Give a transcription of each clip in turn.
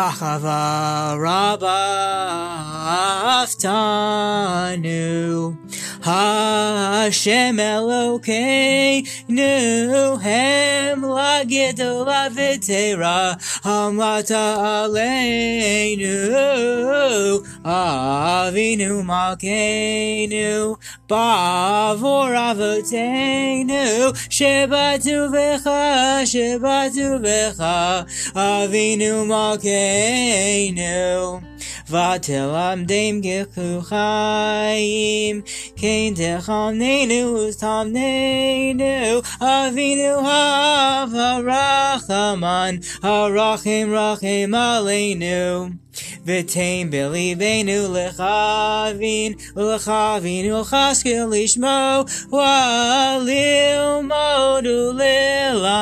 Achava Rabba Aftanu Hashem Elokeinu Hem Lagidu Lavitera Hamlata Aleinu Avinu Malkeinu Bavor Avotenu Shebatu Vecha Shebatu Vecha Avinu Malkeinu Vatel Amdem Gechu Chaim Kain Techamnenu Tamnenu Avinu Havarachaman Harachim Rachim Aleinu. V'tein belivenu lechavin. Lechavin ulchaskil lishmo Walil modu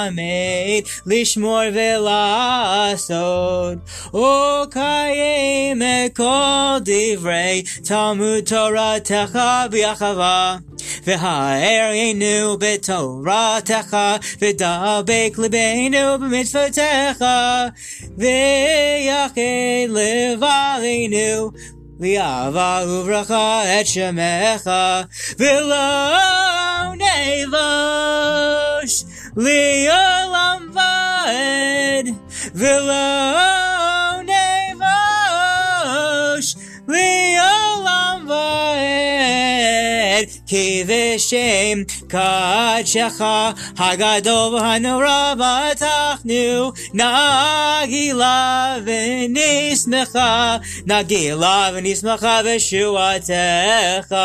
lilamed Lishmor velasod O kayem ekol divrei Talmud Torah techa b'yachava והארנו בתורתך, ודבק ליבנו במצוותיך, ויחד לבבינו, לאהבה וברכה את שמך, ולא לעולם ועד, ולא נבוש לעולם ועד. כי בשם קדשך הגדול והנורא בטחנו נגילה ונשמחה נגילה ונשמחה בשועתך